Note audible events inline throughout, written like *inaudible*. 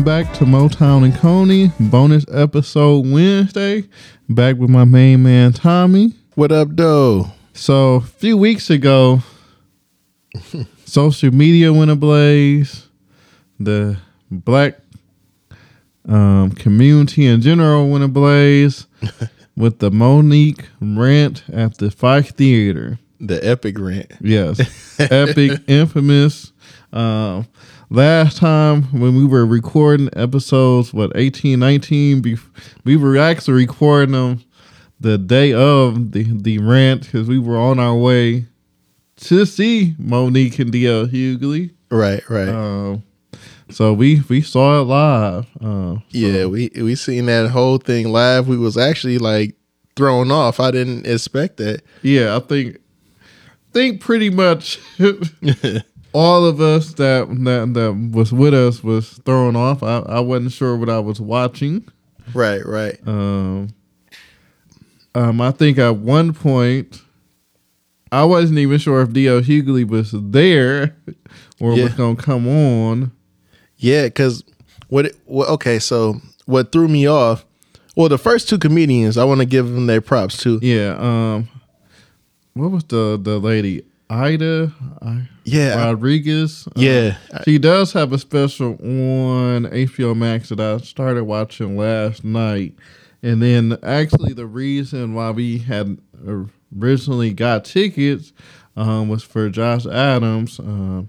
Welcome back to Motown and Coney bonus episode Wednesday. Back with my main man Tommy. What up, though? So a few weeks ago, *laughs* social media went ablaze. The black um, community in general went ablaze *laughs* with the Monique rant at the Fox Theater. The epic rant. Yes, *laughs* epic, infamous. Um, last time when we were recording episodes, what eighteen, nineteen, bef- we were actually recording them the day of the the rant because we were on our way to see Monique and DL Hughley. Right, right. Um, so we we saw it live. Uh, yeah, we we seen that whole thing live. We was actually like thrown off. I didn't expect that. yeah, I think think pretty much *laughs* *laughs* all of us that that that was with us was thrown off. I, I wasn't sure what I was watching. Right, right. Um, um, I think at one point I wasn't even sure if D.L. Hughley was there *laughs* or Yeah. was gonna come on. Yeah, because what, it- what? Okay, so what threw me off? Well, the first two comedians, I want to give them their props too. Yeah. Um, what was the the lady Ida I, Yeah, Rodriguez? Uh, yeah, She does have a special on HBO Max that I started watching last night. And then actually the reason why we had originally got tickets um, was for Josh Adams, um,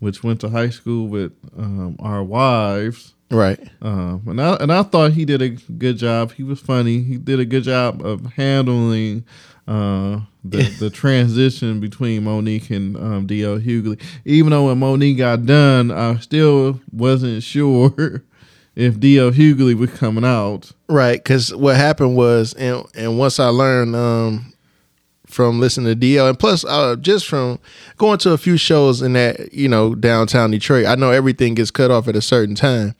which went to high school with um, our wives. right. Um, and I and I thought he did a good job. He was funny. He did a good job of handling uh, the *laughs* the transition between Monique and um, D.L. Hughley. Even though when Monique got done, I still wasn't *laughs* sure if D.L. Hughley was coming out. Right, because what happened was, and and once I learned um, from listening to DL, and plus uh, just from going to a few shows in that you know downtown Detroit, I know everything gets cut off at a certain time.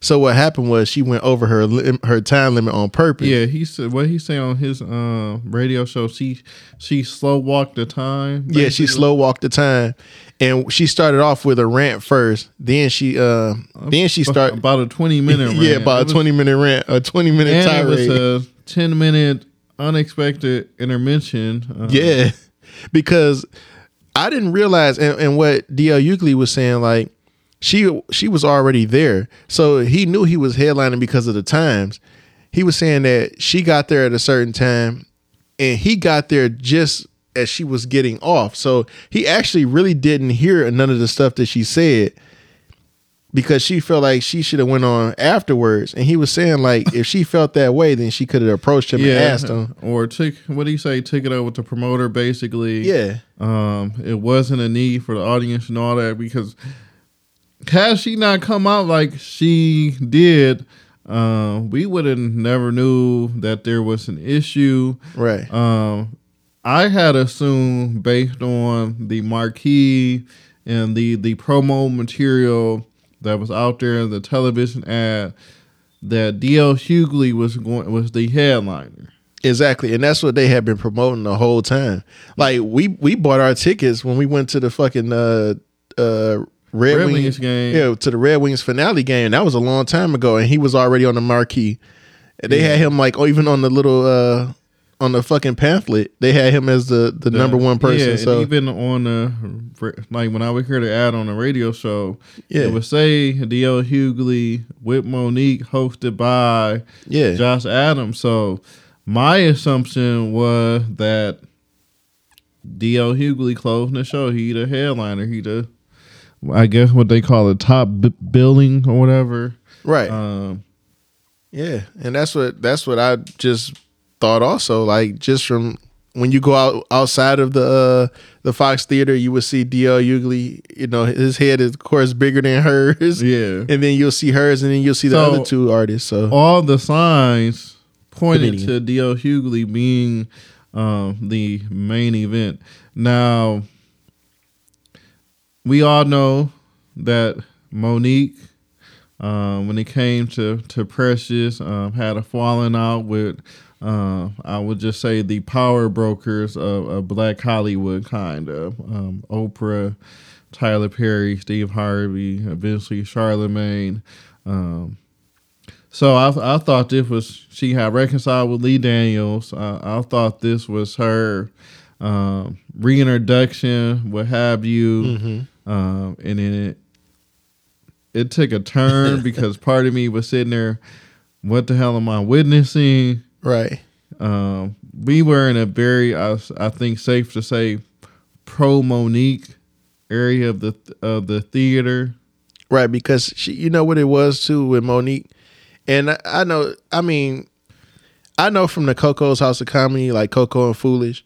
So what happened was she went over her lim- her time limit on purpose. Yeah, he said what he said on his uh, radio show. She she slow walked the time. Yeah, she slow walked the time, and she started off with a rant first. Then she, uh, then she started, about a twenty minute. *laughs* yeah, about It a was- twenty minute rant, a twenty minute and tirade. it was a 10 minute unexpected intervention uh, Yeah, *laughs* because I didn't realize, and, and what DL Hughley was saying, like she she was already there, so he knew he was headlining because of the times. He was saying that she got there at a certain time, and he got there just as she was getting off. So he actually really didn't hear none of the stuff that she said because she felt like she should have went on afterwards. And he was saying like if she *laughs* felt that way, then she could have approached him and asked him. or took what do you say took it over to promoter basically Yeah. um it wasn't a need for the audience and all that because had she not come out like she did uh, we would have never knew that there was an issue Right. um i had assumed based on the marquee and the the promo material that was out there in the television ad that dl hughley was going was the headliner Exactly, and that's what they had been promoting the whole time. Like we we bought our tickets when we went to the fucking uh uh Red, Red Wings, Wings game. Yeah, to the Red Wings finale game. That was a long time ago, and he was already on the marquee. And They had him like oh, even on the little uh on the fucking pamphlet. They had him as the the, number one person. Yeah, so even on the like when I would hear the ad on the radio show, Yeah. it would say D.L. Hughley with Monique, hosted by yeah, Josh Adams. So my assumption was that D.L. Hughley closing the show. He the headliner. He the I guess what they call it top b- billing or whatever. right. Um, Yeah, and that's what that's what I just thought also like just from when you go out outside of the uh, the Fox Theater, you would see DL Hughley. You know, his head is of course bigger than hers. Yeah. and then you'll see hers, and then you'll see the So- other two artists. So all the signs pointed Comedian. to D.L. Hughley being um, the main event. Now, we all know that Monique, um, when it came to to Precious, um, had a falling out with. Uh, I would just say the power brokers of, of Black Hollywood, kind of um, Oprah, Tyler Perry, Steve Harvey, eventually Charlemagne. Um, so I, I thought this was she had reconciled with Lee Daniels. I, I thought this was her um, reintroduction, what have you, Mm-hmm. Um, and then it it took a turn *laughs* because part of me was sitting there, what the hell am I witnessing? right, Um, we were in a very, I, I think, safe to say, pro Monique area of the of the theater. right, because she, you know what it was too with Monique, and I, I know. I mean, I know from the Coco's House of Comedy, like Coco and Foolish.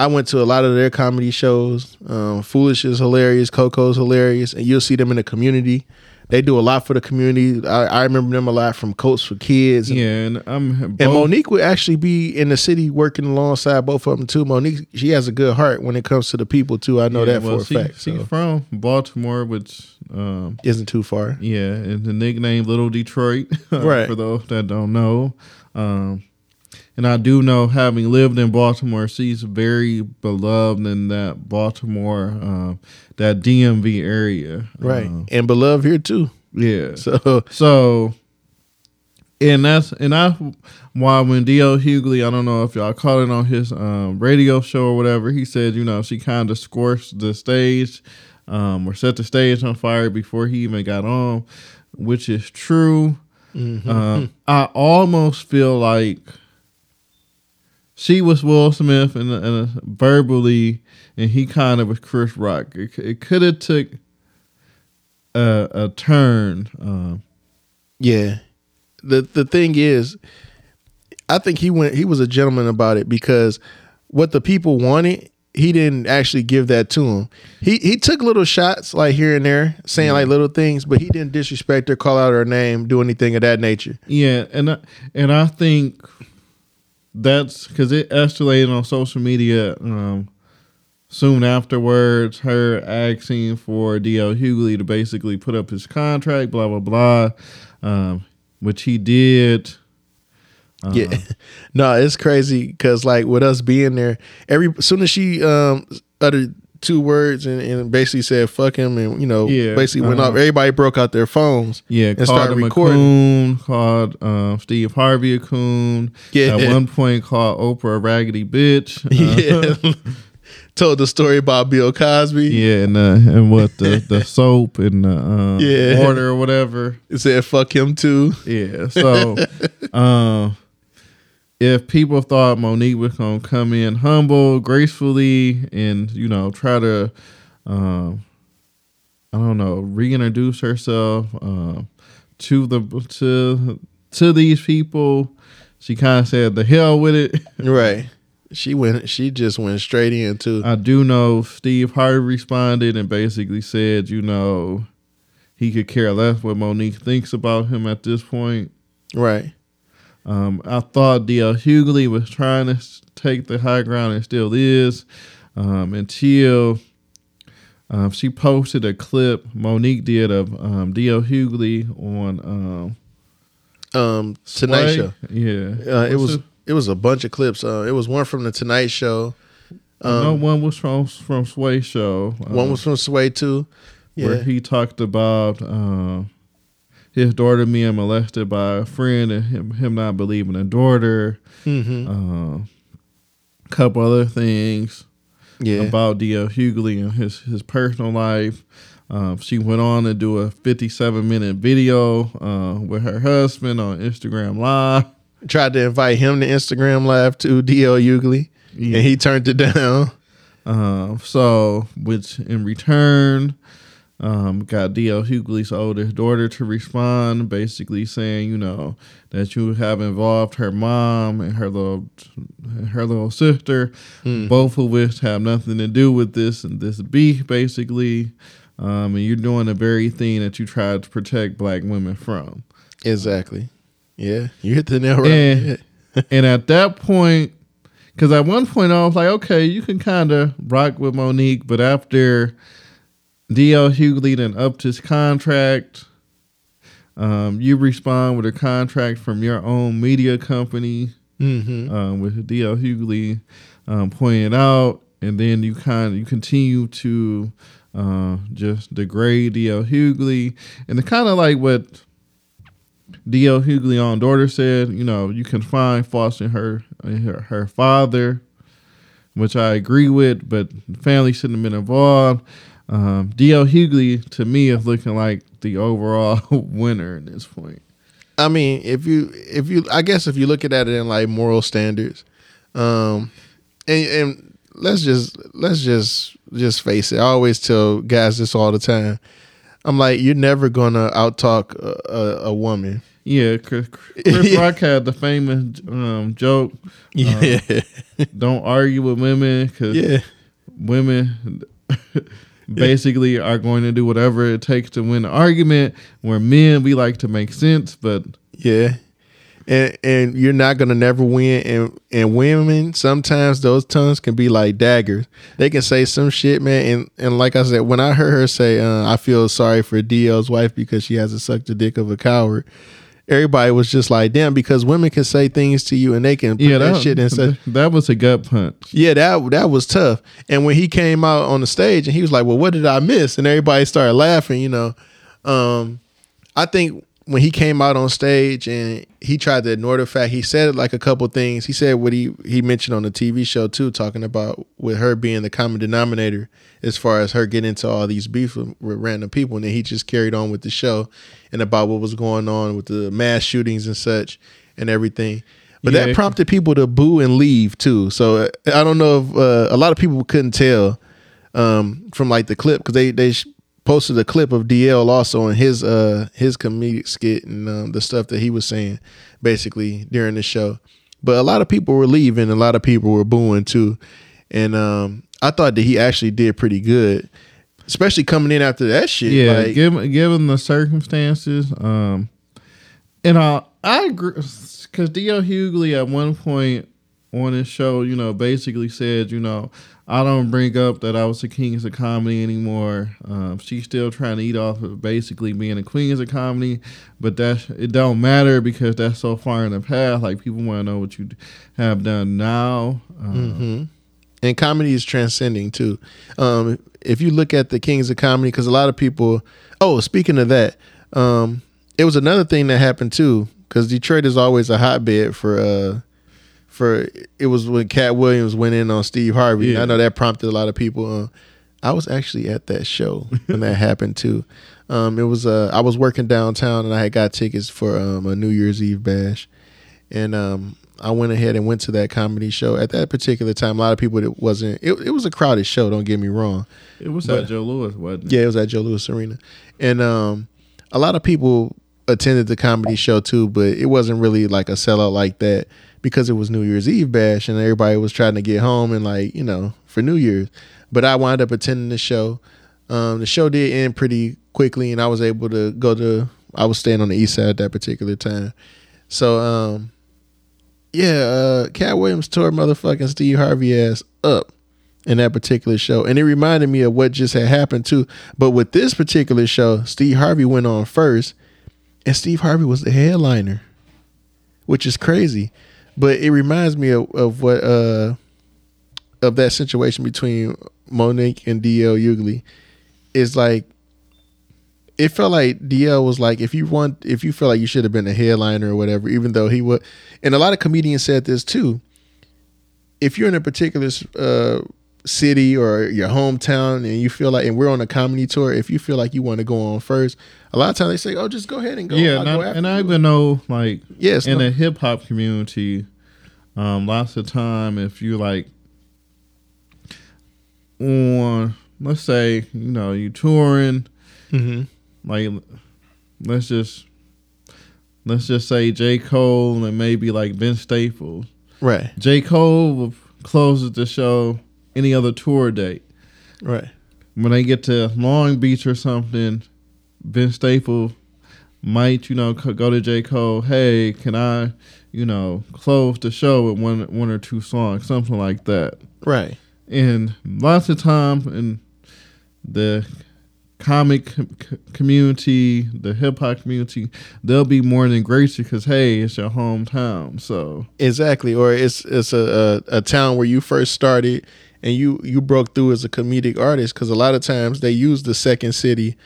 I went to a lot of their comedy shows. Um, Foolish is hilarious. Coco's hilarious, and you'll see them in the community. They do a lot for the community. I, I remember them a lot from Coats for Kids. And, Yeah, and I'm and Monique would actually be in the city working alongside both of them too. Monique, she has a good heart when it comes to the people too. I know Yeah, that well, for a she- fact. She's So from Baltimore, which um, isn't too far. yeah, and the nickname Little Detroit, *laughs* Right. For those that don't know, um, and I do know, having lived in Baltimore, she's very beloved in that Baltimore, um, that DMV area, Right. Um, and beloved here too. yeah. *laughs* So So, and that's and that's why when D.L. Hughley, I don't know if y'all caught it on his um, radio show or whatever, he said, you know, she kind of scorched the stage um, or set the stage on fire before he even got on, which is true. Um, I almost feel like she was Will Smith and, and verbally, and he kind of was Chris Rock. It, it could have took a, a turn. Um, yeah. The the thing is, I think he went he was a gentleman about it because what the people wanted, he didn't actually give that to him. He he took little shots like here and there, saying like little things, but he didn't disrespect her, call out her name, do anything of that nature. Yeah, and I, and I think that's because it escalated on social media. Um, soon afterwards, her asking for DL Hughley to basically put up his contract, blah blah blah, um, which he did. Uh, Yeah, *laughs* no, it's crazy because like with us being there, every soon as she um uttered two words and, and basically said "fuck him" and you know Yeah, basically went uh-huh. off, everybody broke out their phones. Yeah, and called started recording. coon, called um, Steve Harvey a coon. Yeah. At one point, called Oprah a raggedy bitch. *laughs* Uh, Yeah, *laughs* told the story about Bill Cosby. Yeah, and uh, and what the the *laughs* soap and the um, Yeah. water or whatever. It said "fuck him too." Yeah. So, um, if people thought Monique was gonna come in humble, gracefully, and you know try to, um, I don't know, reintroduce herself um, to the to to these people, she kind of said, "The hell with it." *laughs* Right. She went. She just went straight into. I do know Steve Harvey responded and basically said, you know, he could care less what Monique thinks about him at this point. right. Um, I thought D.L. Hughley was trying to take the high ground and still is um, until um, she posted a clip Monique did of um, D.L. Hughley on um, Um. Tonight Show. Yeah, Uh, it was. It was a bunch of clips. Uh, it was one from the Tonight Show. no Um, one was from from Sway Show. one Um, was from Sway too. where he talked about uh, his daughter being molested by a friend and him, him not believing a daughter. hmm Uh, a couple other things Yeah. about D.L. Hughley and his, his personal life. Um, she went on to do a 57 minute video uh, with her husband on Instagram Live. Tried to invite him to Instagram Live to DL Hughley, Yeah. and he turned it down. Uh, so, which in return, um, got DL Hughley's oldest daughter to respond, basically saying, you know, that you have involved her mom and her little her little sister, Mm. both of which have nothing to do with this and this beef, basically. Um, and you're doing the very thing that you tried to protect black women from. Exactly. Yeah, you hit the nail right. And, *laughs* and at that point, because at one point I was like, okay, you can kind of rock with Monique, but after DL Hughley then upped his contract, um, you respond with a contract from your own media company, Mhm. um, with DL Hughley um, pointed out, and then you kind of you continue to uh, just degrade DL Hughley, and it's kind of like what DL Hughley on daughter said. You know, you can find faults in her in her, her father, which I agree with, but family shouldn't have been involved. Um, DL Hughley to me is looking like the overall *laughs* winner at this point. I mean, if you if you I guess if you look at it in like moral standards, um, and and let's just let's just just face it. I always tell guys this all the time. I'm like, you're never gonna outtalk a, a, a woman. Yeah, Chris, Chris *laughs* Rock had the famous um, joke: Yeah, "Don't argue with women because yeah, women *laughs* basically are going to do whatever it takes to win the argument. Where men, we like to make sense, but yeah. And and you're not gonna never win. And and women sometimes those tongues can be like daggers. They can say some shit, man. And and like I said, when I heard her say, uh, "I feel sorry for DL's wife because she has to suck the dick of a coward," everybody was just like, "Damn," because women can say things to you and they can put yeah, that, that, shit in such. that was a gut punch. Yeah, that that was tough. And when he came out on the stage and he was like, "Well, what did I miss?" and everybody started laughing, you know. Um, I think when he came out on stage and he tried to ignore the fact he said like a couple things. He said what he he mentioned on the TV show too, talking about with her being the common denominator as far as her getting into all these beef with, with random people, and then he just carried on with the show and about what was going on with the mass shootings and such and everything. But Yeah. that prompted people to boo and leave too. So uh, I don't know if uh, a lot of people couldn't tell um, from like the clip because they they posted a clip of DL also in his uh his comedic skit and um, the stuff that he was saying basically during the show. But a lot of people were leaving, a lot of people were booing too, and um, I thought that he actually did pretty good, especially coming in after that shit. Yeah, like, given given the circumstances, um, and I I agree because D.L. Hughley at one point on his show, you know, basically said, you know, I don't bring up that I was the king of comedy anymore. Um, she's still trying to eat off of basically being a queen of comedy, but that it don't matter because that's so far in the past. Like people want to know what you have done now. Um, hmm And comedy is transcending too. Um, if you look at the kings of comedy, because a lot of people. Oh, speaking of that, um, it was another thing that happened too. Because Detroit is always a hotbed for. Uh, for it was when Katt Williams went in on Steve Harvey. Yeah. I know that prompted a lot of people. Uh, I was actually at that show when that *laughs* happened too. Um, it was uh, I was working downtown and I had got tickets for um, a New Year's Eve bash, and um, I went ahead and went to that comedy show. At that particular time, a lot of people it wasn't. It, it was a crowded show. Don't get me wrong. it was But- at Joe Louis, wasn't it? Yeah, it was at Joe Louis Arena, and um, a lot of people attended the comedy show too, but it wasn't really like a sellout like that because it was New Year's Eve bash and everybody was trying to get home and like you know for New Year's. But I wound up attending the show. Um, the show did end pretty quickly, and I was able to go to. I was staying on the east side at that particular time, so um, yeah, uh, Katt Williams tore motherfucking Steve Harvey ass up in that particular show. And it reminded me of what just had happened too. But with this particular show, Steve Harvey went on first, and Steve Harvey was the headliner, which is crazy. But it reminds me of, of what uh of that situation between Monique and DL Hughley. It's like it felt like DL was like, if you want, if you feel like you should have been a headliner or whatever, even though he would, and a lot of comedians said this too. If you're in a particular uh, city or your hometown and you feel like, and we're on a comedy tour, if you feel like you want to go on first, a lot of times they say, "Oh, just go ahead and go." yeah, I'll and, go I, after and I even know like yes, in no- the hip hop community, um, lots of time if you like on let's say, you know, you touring Mm-hmm. Like, let's just let's just say J. Cole and maybe like Vince Staples. Right. J. Cole closes the show any other tour date. Right. When they get to Long Beach or something, Vince Staples might, you know, go to J. Cole, hey, can I, you know, close the show with one one or two songs, something like that. Right. And lots of time in the comic community, the hip hop community, they'll be more than gracious because hey, it's your hometown. So Exactly. Or it's it's a, a a town where you first started and you you broke through as a comedic artist because a lot of times they use the second city.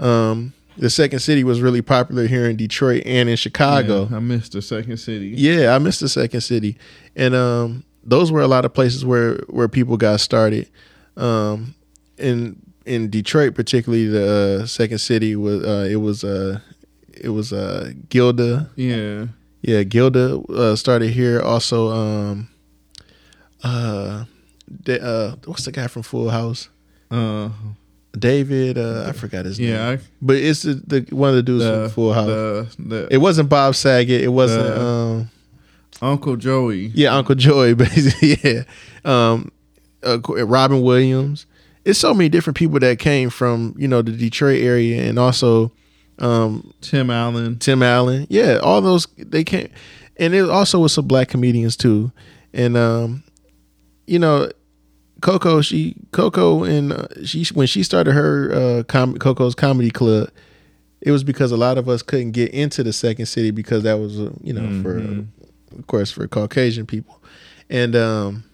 Um, the second city was really popular here in Detroit and in Chicago. yeah, I missed the second city. Yeah, I missed the second city, and um, those were a lot of places where where people got started. Um, in in Detroit, particularly the uh, second city was uh, it was uh, it was uh, Gilda. Yeah. Yeah, Gilda uh, started here. Also, um, uh, uh, what's the guy from Full House? Uh, David. Uh, I forgot his name. yeah. But it's the, the one of the dudes the, from Full House. the, the it wasn't Bob Saget. It wasn't. Um, Uncle Joey. Yeah, Uncle Joey, *laughs* basically. Yeah, um, uh, Robin Williams. It's so many different people that came from you know the Detroit area, and also um, Tim Allen. Tim Allen. Yeah, all those they came, and it also was some black comedians too. And um, you know, Coco, she Coco and uh, she when she started her uh, com- Coco's comedy club, it was because a lot of us couldn't get into the second city because that was uh, you know for Mhm. of course for Caucasian people, and um,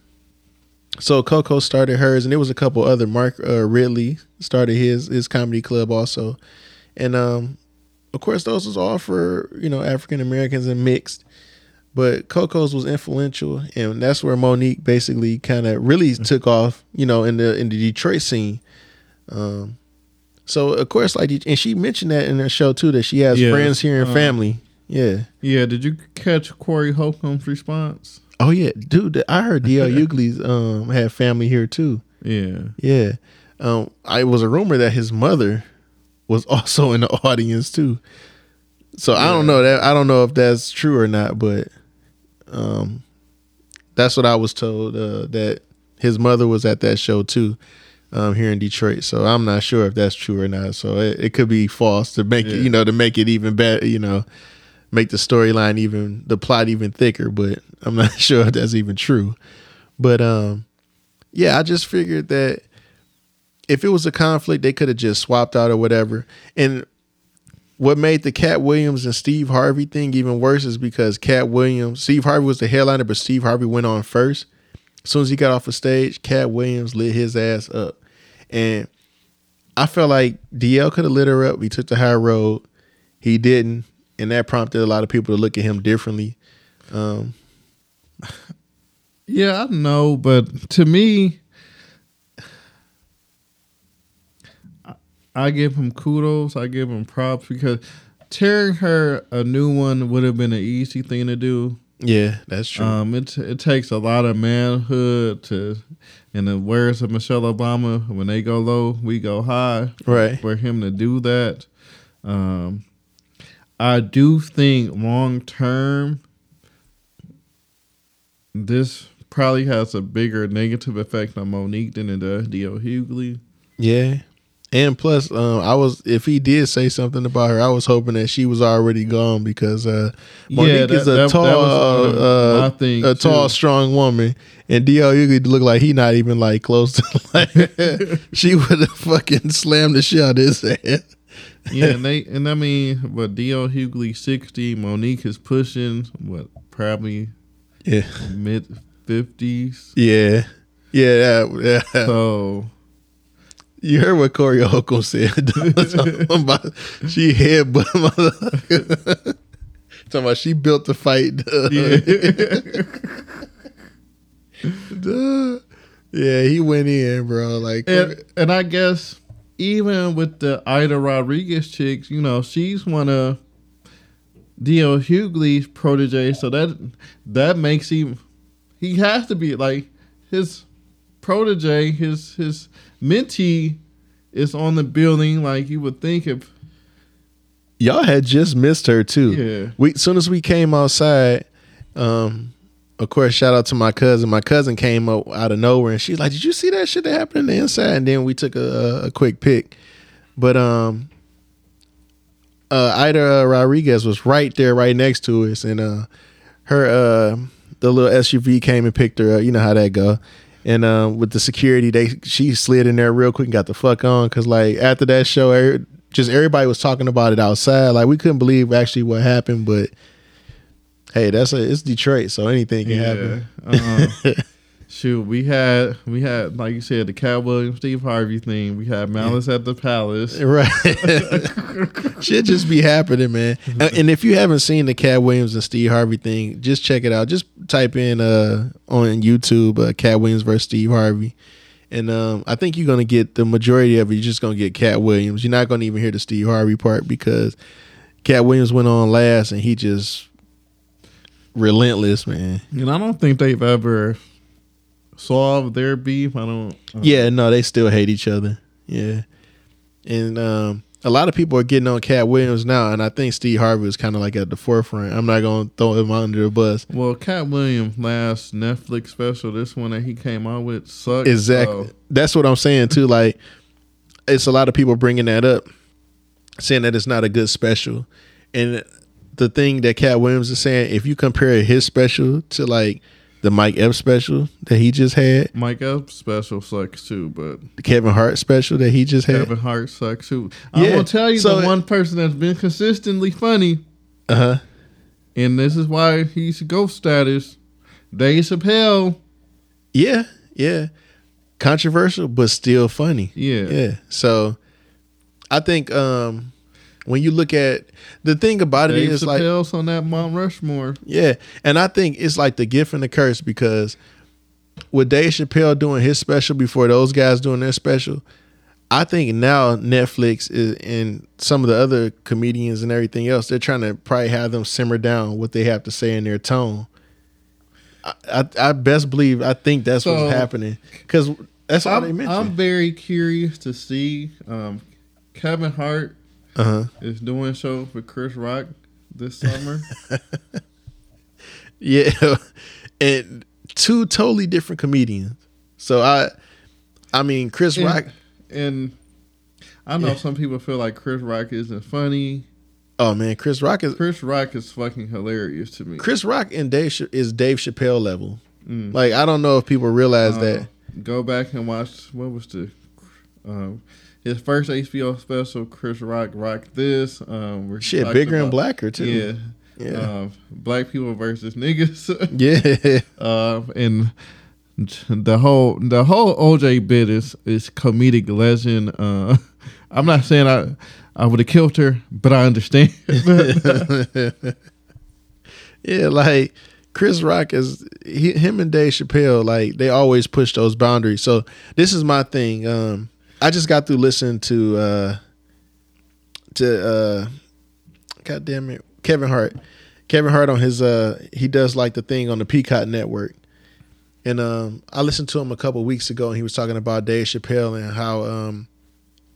so Coco started hers, and there was a couple other. Mark uh, Ridley started his his comedy club also, and um, of course those was all for you know African Americans and mixed. But Coco's was influential, and that's where Monique basically kind of really took off, you know, in the in the Detroit scene. Um, so of course, like, and she mentioned that in her show too, that she has Yeah, friends here and uh, family. Yeah. Yeah. Did you catch Corey Holcomb's response? Oh yeah, dude. I heard DL Hughley's um had family here too. Yeah. Yeah. Um, I was a rumor that his mother was *laughs* also in the audience too. So I don't know that I don't know if that's true or not, but um, that's what I was told uh, that his mother was at that show too, um, here in Detroit. So I'm not sure if that's true or not. So it, it could be false to make it, you know, to make it even better, you know, make the storyline even the plot even thicker. But I'm *laughs* not sure if that's even true. But um, yeah, I just figured that if it was a conflict, they could have just swapped out or whatever. And what made the Katt Williams and Steve Harvey thing even worse is because Katt Williams, Steve Harvey was the headliner, but Steve Harvey went on first. As soon as he got off the stage, Katt Williams lit his ass up. And I felt like DL could have lit her up. He took the high road. He didn't. And that prompted a lot of people to look at him differently. Um, *laughs* Yeah, I know, but to me, I- give him kudos. I give him props because tearing her a new one would have been an easy thing to do. yeah, that's true. Um, it it takes a lot of manhood to, in the words of Michelle Obama, when they go low, we go high. right. For him to do that, um, I do think long term, this probably has a bigger negative effect on Monique than it does D.L. Hughley. Yeah. And plus, um, I was if he did say something about her, I was hoping that she was already gone because uh, Monique Yeah, that- is a that- that tall, was, uh, uh, a tall, too. strong woman, and DL Hughley looked like he not even like close to *laughs* like *laughs* she would have fucking slammed the shit out of his head. Yeah, and they and I mean, but D.L. Hughley sixty, Monique is pushing what probably Yeah, mid fifties. yeah, yeah. yeah. So You heard what Corey Holcomb said *laughs* about she headbutt motherfucker. Talking about she built the fight. Duh. *laughs* yeah, he went in, bro. Like, and, and I guess even with the Ida Rodriguez chicks, you know, she's one of D.L. Hughley's protege, so that that makes him he has to be like his protege, his his mentee is on the building. Like you would think if Y'all had just missed her too. Yeah. We soon as we came outside, um, of course, shout out to my cousin. My cousin came up out of nowhere and she's like, Did you see that shit that happened in the inside? And then we took a, a quick pic. But um uh Ida Rodriguez was right there, right next to us, and uh her uh the little SUV came and picked her up. You know how that go. And um, with the security, they she slid in there real quick and got the fuck on because like after that show, every, just everybody was talking about it outside. Like we couldn't believe actually what happened, but hey, that's a it's Detroit, so anything can happen. Uh, *laughs* shoot, we had we had like you said the Katt Williams Steve Harvey thing. We had Malice at the Palace. *laughs* Right. *laughs* Shit just be happening, man. And, and if you haven't seen the Katt Williams and Steve Harvey thing, just check it out. Just type in uh on YouTube uh, Katt Williams versus Steve Harvey. And um, I think you're gonna get the majority of it. You're just gonna get Katt Williams. You're not gonna even hear the Steve Harvey part because Katt Williams went on last and he just relentless, man. And I don't think they've ever solved their beef. I don't. Yeah, no, they still hate each other. Yeah, and um, a lot of people are getting on Katt Williams now, and I think Steve Harvey was kind of like at the forefront. I'm not gonna throw him under the bus. Well, Katt Williams last Netflix special, this one that he came out with sucked. Exactly. so- That's what I'm saying too. *laughs* Like, it's a lot of people bringing that up, saying that it's not a good special, and the thing that Katt Williams is saying, if you compare his special to like the Mike Epps special that he just had, Mike Epps special sucks too, but the Kevin Hart special that he just had, Kevin Hart sucks too. I'm Yeah, gonna tell you so- the one person that's been consistently funny, uh huh. and this is why he's ghost status. Dave Chappelle. Yeah, yeah. Controversial, but still funny. Yeah. Yeah. So I think um when you look at the thing about it Dave is like Chappelle's on that Mount Rushmore. yeah, and I think it's like the gift and the curse because with Dave Chappelle doing his special before those guys doing their special, I think now Netflix is and some of the other comedians and everything else, they're trying to probably have them simmer down what they have to say in their tone. I, I, I best believe I think that's So- what's happening because that's all they I'm, mentioned. I'm very curious to see um, Kevin Hart Uh huh. is doing a show for Chris Rock this summer. *laughs* Yeah, *laughs* and two totally different comedians. So I, I mean, Chris And- Rock. and I know Yeah. some people feel like Chris Rock isn't funny. Oh man, Chris Rock is Chris Rock is fucking hilarious to me. Chris Rock and Dave Ch- is Dave Chappelle level. Mm. Like I don't know if people realize Uh, that. Go back and watch what was the um, his first HBO special. Chris Rock rocked this. Um, Shit, bigger and blacker too. Yeah, yeah, Um, black people versus niggas. *laughs* yeah. uh, and the whole the whole OJ bit is is comedic legend. Uh, *laughs* I'm not saying I I would have killed her, but I understand. *laughs* yeah, like Chris Rock is he, him and Dave Chappelle. Like they always push those boundaries. So this is my thing. Um, I just got through listening to uh, to uh, God damn it, Kevin Hart. Kevin Hart on his uh, he does like the thing on the Peacock Network. And um, I listened to him a couple weeks ago, and he was talking about Dave Chappelle and how um,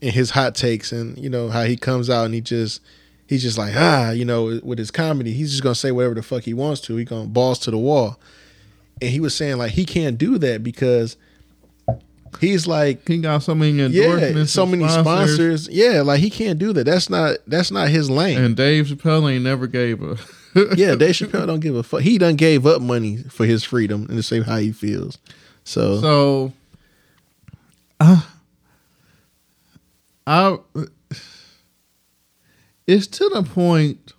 in his hot takes, and you know how he comes out and he just he's just like ah, you know, with his comedy, he's just gonna say whatever the fuck he wants to. He gonna balls to the wall, and he was saying like he can't do that because he's like he got so many yeah, endorsements, so many sponsors. Yeah, like he can't do that. That's not that's not his lane. and Dave Chappelle ain't never gave a. *laughs* yeah, Dave *laughs* Chappelle don't give a fuck. He done gave up money for his freedom and to say how he feels. So, So, uh, I it's to the point.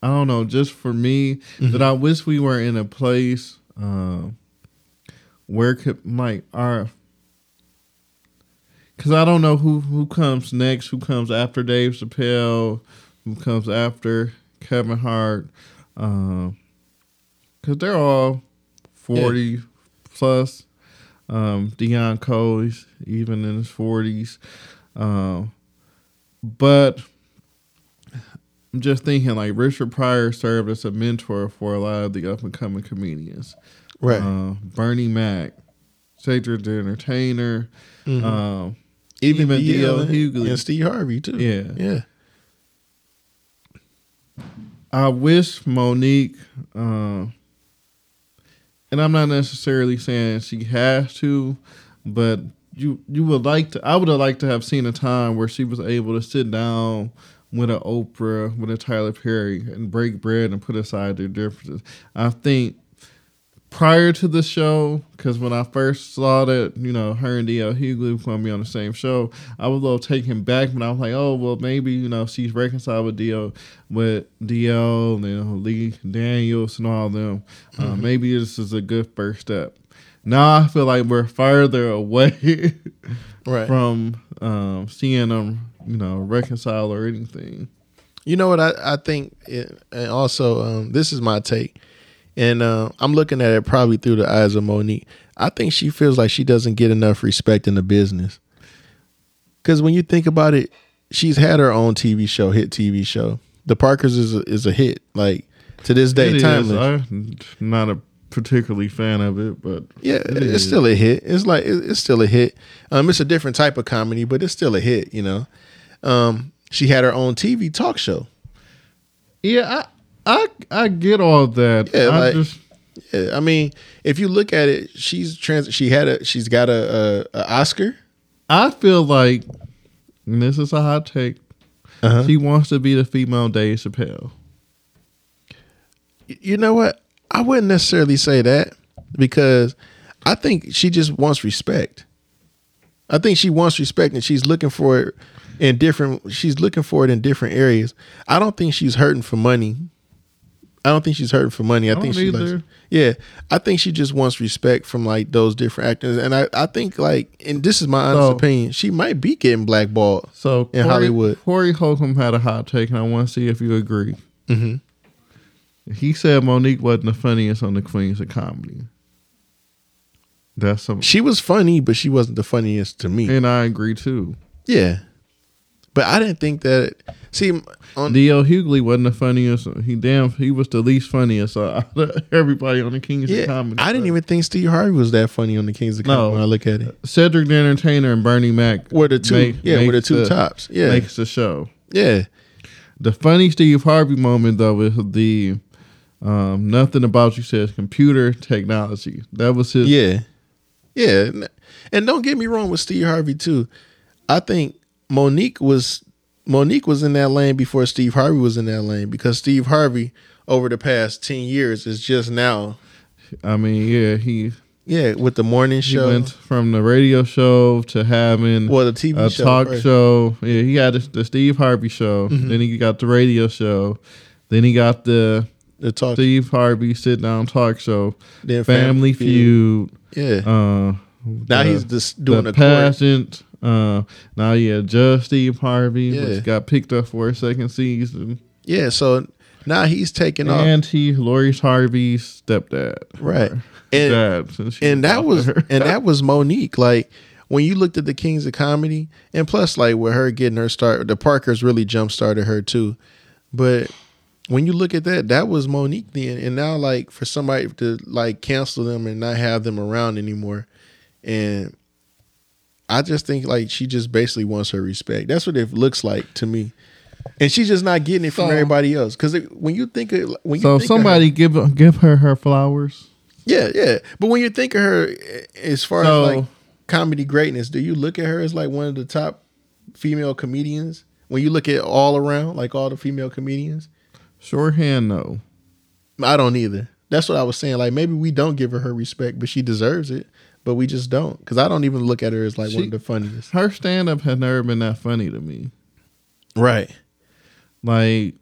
I don't know, just for me, that I wish we were in a place um, where could like our because I don't know who who comes next, who comes after Dave Chappelle, who comes after Kevin Hart, because they're all forty plus. Um, Deon Cole, he's even in his forties, um, but I'm just thinking like Richard Pryor served as a mentor for a lot of the up and coming comedians. right. Uh, Bernie Mac, Cedric the Entertainer, Mhm. Even, Even D.L. D.L. Hughley. and Steve Harvey too. Yeah. yeah. I wish Monique, uh, and I'm not necessarily saying she has to, but you you would like to. I would have liked to have seen a time where she was able to sit down with an Oprah, with a Tyler Perry, and break bread and put aside their differences. I think prior to the show, because when I first saw that, you know, her and DL Hughley were going to be on the same show, I was a little taken back, but I was like, oh, well, maybe, you know, she's reconciled with DL, with DL, you know, Lee Daniels and all them. Uh, maybe this is a good first step. Now I feel like we're farther *laughs* away Right. from um, seeing them, you know, reconcile or anything. You know what I, I think, it, and also um, this is my take, and uh, I'm looking at it probably through the eyes of Monique. I think she feels like she doesn't get enough respect in the business. Because when you think about it, she's had her own TV show, hit TV show. The Parkers is a, is a hit, like to this day, It is. timeless. I'm not a particularly fan of it, but Yeah, it it's is. still a hit. It's like it- it's still a hit. Um, it's a different type of comedy, but it's still a hit. You know, um, she had her own TV talk show. Yeah, I I I get all that. Yeah, I like- just Yeah, I mean, if you look at it, she's trans. She had a. She's got a, a, a Oscar. I feel like and this is a hot take. Uh-huh. She wants to be the female Dave Chappelle. You know what? I wouldn't necessarily say that because I think she just wants respect. I think she wants respect, and she's looking for it in different. She's looking for it in different areas. I don't think she's hurting for money. I don't think she's hurting for money. I, I think she either. likes, yeah, I think she just wants respect from like those different actors, and I, I think like, and this is my honest So- opinion, she might be getting blackballed. So In Corey, Hollywood. Corey Holcomb had a hot take, and I want to see if you agree. Mm-hmm. He said Monique wasn't the funniest on the Queens of Comedy. That's some, She was funny, but she wasn't the funniest to me. and I agree too. Yeah, but I didn't think that. See, on D.L. Hughley wasn't the funniest. He damn, he was the least funniest *laughs* out of everybody on the Kings yeah, of Comedy. I didn't even think Steve Harvey was that funny on the Kings of Comedy No. when I look at it. Cedric the Entertainer and Bernie Mac Were the two, make- yeah, were the two tops. Yeah, makes the show. yeah, The funny Steve Harvey moment though is the um, nothing about you says computer technology. That was his. yeah, yeah. And don't get me wrong with Steve Harvey too. I think Monique was Monique was in that lane before Steve Harvey was in that lane because Steve Harvey over the past ten years is just now, I mean, yeah, he yeah, with the morning he show. went from the radio show to having well, the TV a show talk first. show. Yeah, he had the, Steve Harvey show. Mm-hmm. Then he got the radio show. Then he got the the talk, Steve Harvey sit down talk show. then Family Feud. Yeah, Uh, now the- he's just doing the the pageant. Uh, now yeah, just Steve Harvey, Yeah. which got picked up for a second season, Yeah, so now he's taking off. and he Lori Harvey's stepdad, Right. *laughs* And- dad, since and that was and that was Monique. Like when you looked at the Kings of Comedy, and plus like with her getting her start, the Parkers really jump started her too. But when you look at that, that was Monique then. And now like for somebody to like cancel them and not have them around anymore, and I just think like she just basically wants her respect. That's what it looks like to me. And she's just not getting it from So- everybody else. Because when you think of when you so think of her- somebody give give her her flowers. yeah, yeah. But when you think of her eh, as far So- as like comedy greatness, do you look at her as like one of the top female comedians? When you look at all around, like all the female comedians, Shorthand, no. I don't either. That's what I was saying. Like maybe we don't give her her respect, but she deserves it. But we just don't, because I don't even look at her as like one of the funniest. Her stand up has never been that funny to me. Right. Like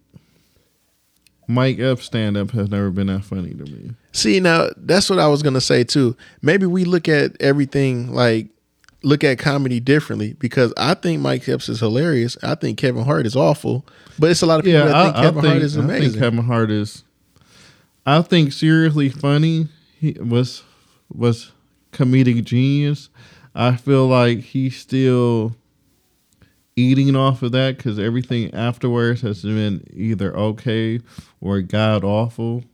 Mike Epps stand up has never been that funny to me. See, now that's what I was gonna say too. Maybe we look at everything like look at comedy differently because I think Mike Epps is hilarious. I think Kevin Hart is awful, but it's a lot of people Yeah, that I, think I Kevin think Hart is I think amazing. Kevin Hart is. I think seriously funny. He was was comedic genius. I feel like he's still eating off of that because everything afterwards has been either okay or god awful.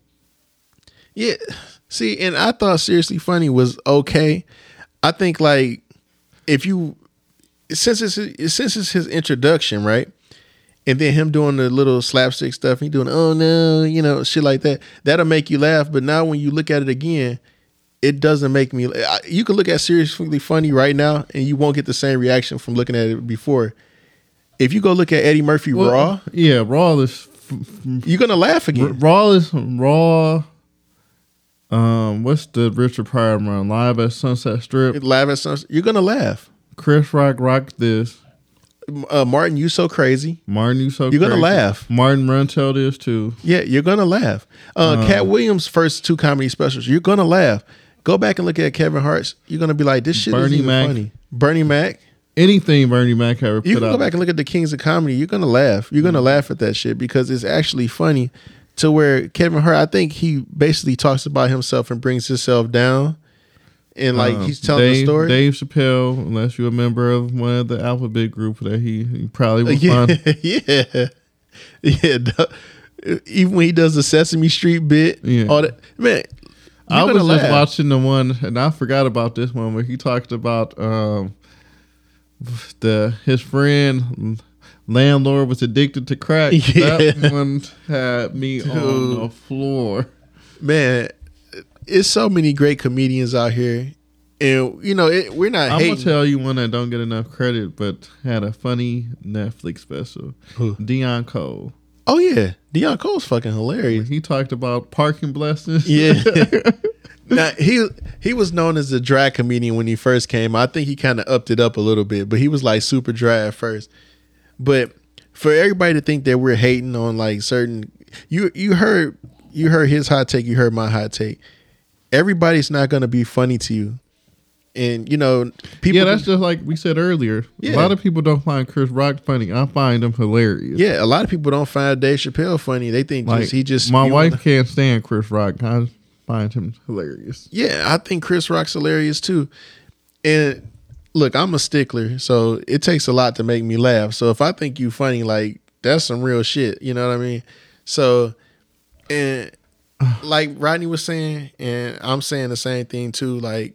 Yeah. See, and I thought seriously funny was okay. I think like if you since it's since it's his introduction, right? And then him doing the little slapstick stuff, he doing oh no, you know, shit like that. That'll make you laugh. But now when you look at it again, it doesn't make me. You can look at seriously funny right now, and you won't get the same reaction from looking at it before. If you go look at Eddie Murphy Well, Raw, Yeah, Raw is you're gonna laugh again. Raw is Raw. Um, what's the Richard Pryor run? Live at Sunset Strip. Laugh at some, you're gonna laugh. Chris Rock rocked this. Uh, Martin, you so crazy. Martin, you so You're gonna laugh. Martin Runtel this too. Yeah, you're gonna laugh. Uh, Katt Williams' first two comedy specials, you're gonna laugh. Go back and look at Kevin Hart's. You're gonna be like, this shit Bernie is Mac. funny. Bernie Mac. Anything Bernie Mac ever You put can out. go back and look at the Kings of Comedy. You're gonna laugh. You're gonna laugh at that shit because it's actually funny. To where Kevin Hart, I think he basically talks about himself and brings himself down, and like Um, he's telling Dave, the story. Dave Chappelle, unless you're a member of one of the Alphabet group that he, he probably was *laughs* yeah, *laughs* yeah, yeah. duh. Even when he does the Sesame Street bit, Yeah. all that man. I was just laugh. watching the one, and I forgot about this one where he talked about um, the his friend landlord was addicted to crack. *laughs* Yeah. That one had me on the floor. man, it's so many great comedians out here, and you know it, we're not I'm hating. gonna tell you one that don't get enough credit, but had a funny Netflix special. Who? Deon Cole. Oh yeah, Deon Cole's fucking hilarious. He talked about parking blessings. Yeah. *laughs* now he he was known as a drag comedian when he first came. I think he kind of upped it up a little bit, but he was like super dry at first. But for everybody to think that we're hating on like certain you you heard you heard his hot take, you heard my hot take. Everybody's not gonna be funny to you. And you know, people yeah, that's just like we said earlier. Yeah. A lot of people don't find Chris Rock funny. I find him hilarious. yeah, a lot of people don't find Dave Chappelle funny. They think Like just, he just my wife can't stand Chris Rock. I find him hilarious. Yeah, I think Chris Rock's hilarious too. And look, I'm a stickler, so it takes a lot to make me laugh. So if I think you funny, like that's some real shit. You know what I mean? So and like Rodney was saying, and I'm saying the same thing too. Like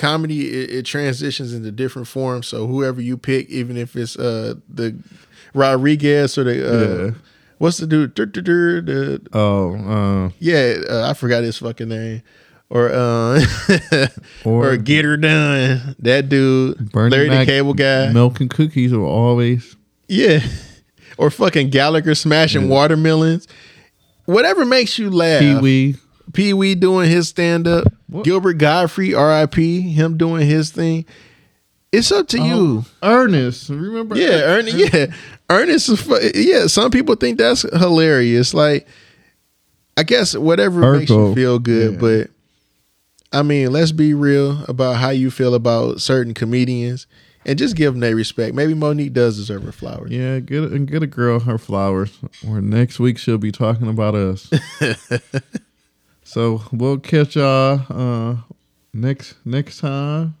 comedy, it, it transitions into different forms. So whoever you pick, even if it's uh the Rodriguez or the uh, Yeah. what's the dude? Dur, dur, dur, the Oh, uh, yeah, uh, I forgot his fucking name. Or uh *laughs* Or- or, Get Her Done. That dude. Bernie Larry Mac, the Cable Guy. Milk and cookies are always. Yeah. Or fucking Gallagher smashing watermelons. Whatever makes you laugh. Wee. Pee Wee doing his stand up. Gilbert Gottfried, R.I.P. Him doing his thing. It's up to oh, you. Ernest. Remember? Yeah, Ernest. Yeah, Ernest is. Yeah, some people think that's hilarious. Like, I guess whatever makes you feel good. Yeah. But I mean, let's be real about how you feel about certain comedians, and just give them their respect. Maybe Mo'Nique does deserve her flowers. Yeah, get a, get a girl her flowers. Or next week she'll be talking about us. *laughs* so we'll catch y'all uh, next next time.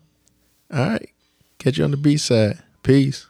All right, catch you on the B side. Peace.